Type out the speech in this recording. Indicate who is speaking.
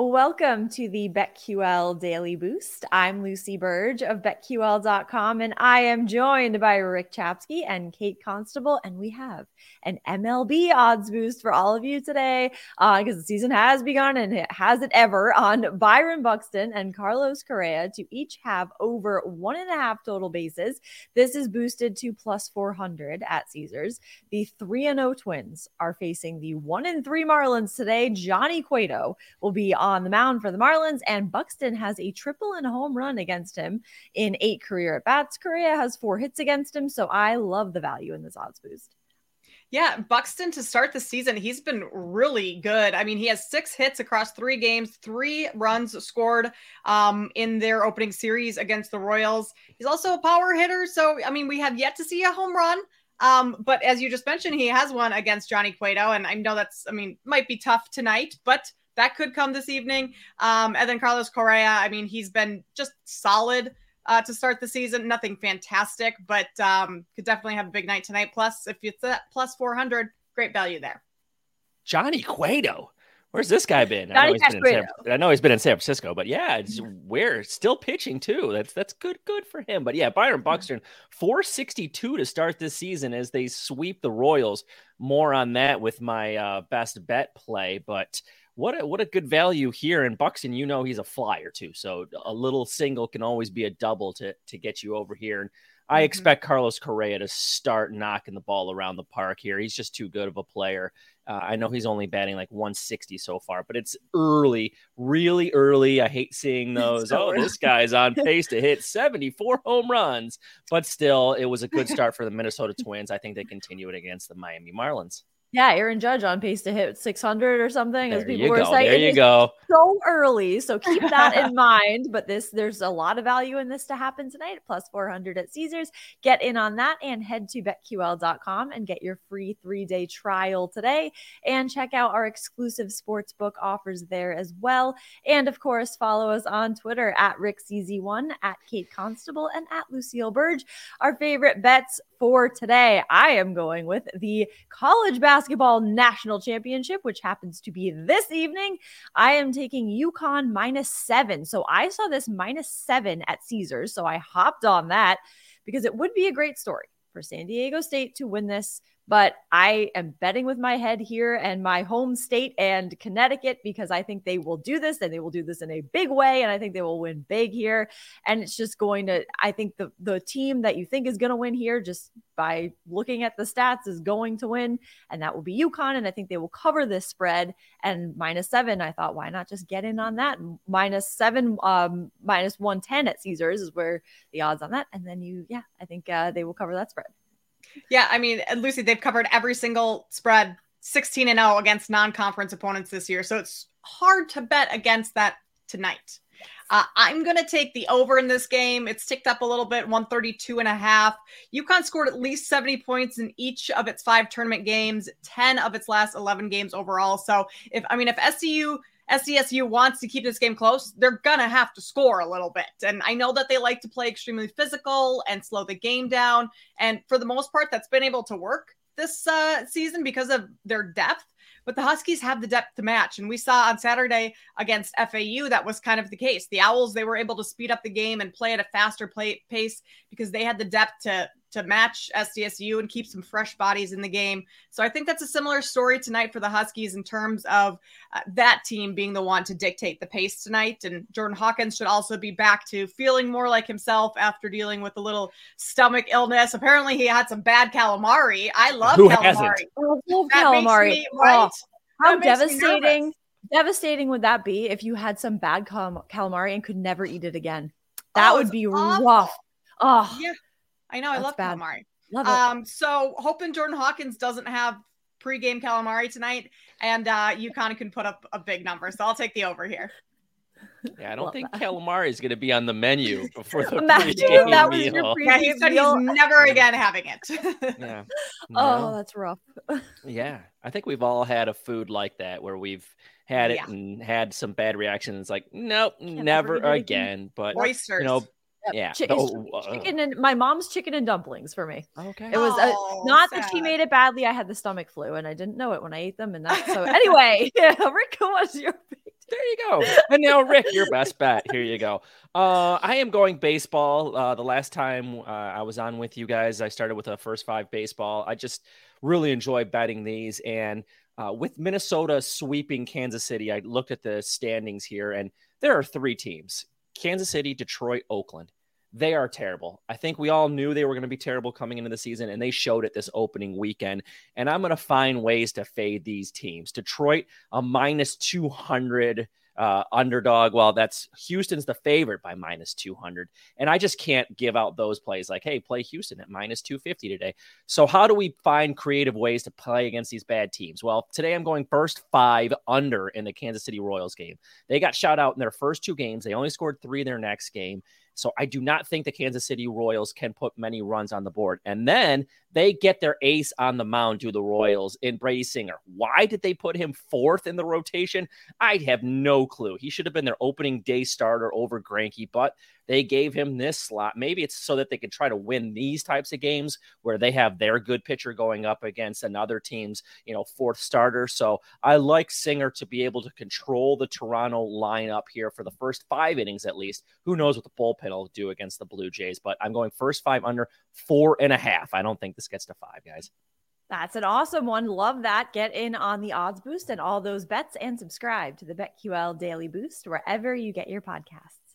Speaker 1: Welcome to the BetQL Daily Boost. I'm Lucy Burge of BetQL.com, and I am joined by Rick Chapsky and Kate Constable. And we have an MLB odds boost for all of you today because uh, the season has begun and it has it ever on Byron Buxton and Carlos Correa to each have over one and a half total bases. This is boosted to plus 400 at Caesars. The 3 and 0 Twins are facing the 1 and 3 Marlins today. Johnny Cueto will be on on the mound for the Marlins, and Buxton has a triple and a home run against him in eight career at bats. Correa has four hits against him, so I love the value in this odds boost.
Speaker 2: Yeah, Buxton to start the season, he's been really good. I mean, he has six hits across three games, three runs scored um, in their opening series against the Royals. He's also a power hitter. So, I mean, we have yet to see a home run. Um, but as you just mentioned, he has one against Johnny Cueto. And I know that's, I mean, might be tough tonight, but that could come this evening. Um, and then Carlos Correa, I mean, he's been just solid uh, to start the season. Nothing fantastic, but um, could definitely have a big night tonight. Plus, if it's at plus 400, great value there.
Speaker 3: Johnny Cueto. Where's this guy been? I know, he's been in San, I know he's been in San Francisco, but yeah, we're still pitching too. That's that's good, good for him. But yeah, Byron Buxton, 462 to start this season as they sweep the Royals. More on that with my uh, best bet play, but what a, what a good value here in Buxton. You know he's a flyer too, so a little single can always be a double to to get you over here. And I mm-hmm. expect Carlos Correa to start knocking the ball around the park here. He's just too good of a player. Uh, I know he's only batting like 160 so far, but it's early, really early. I hate seeing those. So oh, early. this guy's on pace to hit 74 home runs, but still, it was a good start for the Minnesota Twins. I think they continue it against the Miami Marlins.
Speaker 1: Yeah, Aaron Judge on pace to hit 600 or something,
Speaker 3: there
Speaker 1: as people were
Speaker 3: go.
Speaker 1: saying.
Speaker 3: There you go.
Speaker 1: So early, so keep that in mind. But this, there's a lot of value in this to happen tonight. Plus 400 at Caesars. Get in on that and head to betql.com and get your free three day trial today. And check out our exclusive sportsbook offers there as well. And of course, follow us on Twitter at RickCZ1, at Kate Constable, and at Lucille Burge. Our favorite bets for today, I am going with the college basketball basketball national championship, which happens to be this evening. I am taking UConn minus seven. So I saw this minus seven at Caesars. So I hopped on that because it would be a great story for San Diego State to win this but I am betting with my head here and my home state and Connecticut because I think they will do this and they will do this in a big way. And I think they will win big here. And it's just going to, I think the, the team that you think is going to win here, just by looking at the stats, is going to win. And that will be UConn. And I think they will cover this spread. And minus seven, I thought, why not just get in on that? Minus seven, um, minus 110 at Caesars is where the odds on that. And then you, yeah, I think uh, they will cover that spread.
Speaker 2: Yeah, I mean, Lucy, they've covered every single spread 16 and 0 against non-conference opponents this year. So it's hard to bet against that tonight. Uh, I'm going to take the over in this game. It's ticked up a little bit, 132 and a half. UConn scored at least 70 points in each of its five tournament games, 10 of its last 11 games overall. So if, I mean, if SCU SDSU wants to keep this game close, they're going to have to score a little bit. And I know that they like to play extremely physical and slow the game down. And for the most part, that's been able to work this uh, season because of their depth. But the Huskies have the depth to match. And we saw on Saturday against FAU that was kind of the case. The Owls, they were able to speed up the game and play at a faster play pace because they had the depth to to match SDSU and keep some fresh bodies in the game. So I think that's a similar story tonight for the Huskies in terms of uh, that team being the one to dictate the pace tonight. And Jordan Hawkins should also be back to feeling more like himself after dealing with a little stomach illness. Apparently, he had some bad calamari. I love
Speaker 3: Who
Speaker 2: calamari.
Speaker 3: Hasn't?
Speaker 1: I love calamari. Me, right? Oh, how devastating! Devastating would that be if you had some bad calam- calamari and could never eat it again? That oh, would be awful. rough. Oh,
Speaker 2: yeah. I know. I love
Speaker 1: bad.
Speaker 2: calamari.
Speaker 1: Love it.
Speaker 2: Um, so hoping Jordan Hawkins doesn't have pregame calamari tonight, and uh, you kind of can put up a big number. So I'll take the over here.
Speaker 3: Yeah, I don't Love think that. calamari is going to be on the menu before the
Speaker 1: Imagine that was
Speaker 3: meal.
Speaker 1: your
Speaker 2: yeah, he said he's never again having it.
Speaker 3: yeah.
Speaker 1: No. Oh, that's rough.
Speaker 3: yeah, I think we've all had a food like that where we've had it yeah. and had some bad reactions. Like, nope, Can't never again. But
Speaker 2: oysters.
Speaker 3: you know, yeah.
Speaker 1: Ch- oh, uh, chicken and my mom's chicken and dumplings for me.
Speaker 3: Okay.
Speaker 1: It was uh, not sad. that she made it badly. I had the stomach flu and I didn't know it when I ate them. And that so anyway, yeah, Rick, what's your big
Speaker 3: There you go. And now, Rick, your best bet. Here you go. Uh, I am going baseball. Uh, the last time uh, I was on with you guys, I started with a first five baseball. I just really enjoy betting these. And uh, with Minnesota sweeping Kansas City, I looked at the standings here, and there are three teams Kansas City, Detroit, Oakland. They are terrible. I think we all knew they were going to be terrible coming into the season, and they showed it this opening weekend. And I'm going to find ways to fade these teams. Detroit, a minus 200 uh, underdog. Well, that's Houston's the favorite by minus 200. And I just can't give out those plays like, hey, play Houston at minus 250 today. So, how do we find creative ways to play against these bad teams? Well, today I'm going first five under in the Kansas City Royals game. They got shot out in their first two games, they only scored three in their next game. So I do not think the Kansas City Royals can put many runs on the board. And then they get their ace on the mound to the Royals in Brady Singer. Why did they put him fourth in the rotation? I have no clue. He should have been their opening day starter over Greinke, but they gave him this slot. Maybe it's so that they can try to win these types of games where they have their good pitcher going up against another team's, you know, fourth starter. So I like Singer to be able to control the Toronto lineup here for the first five innings at least. Who knows what the bullpen will do against the Blue Jays, but I'm going first five under four and a half. I don't think this gets to five, guys.
Speaker 1: That's an awesome one. Love that. Get in on the odds boost and all those bets and subscribe to the BetQL Daily Boost wherever you get your podcasts.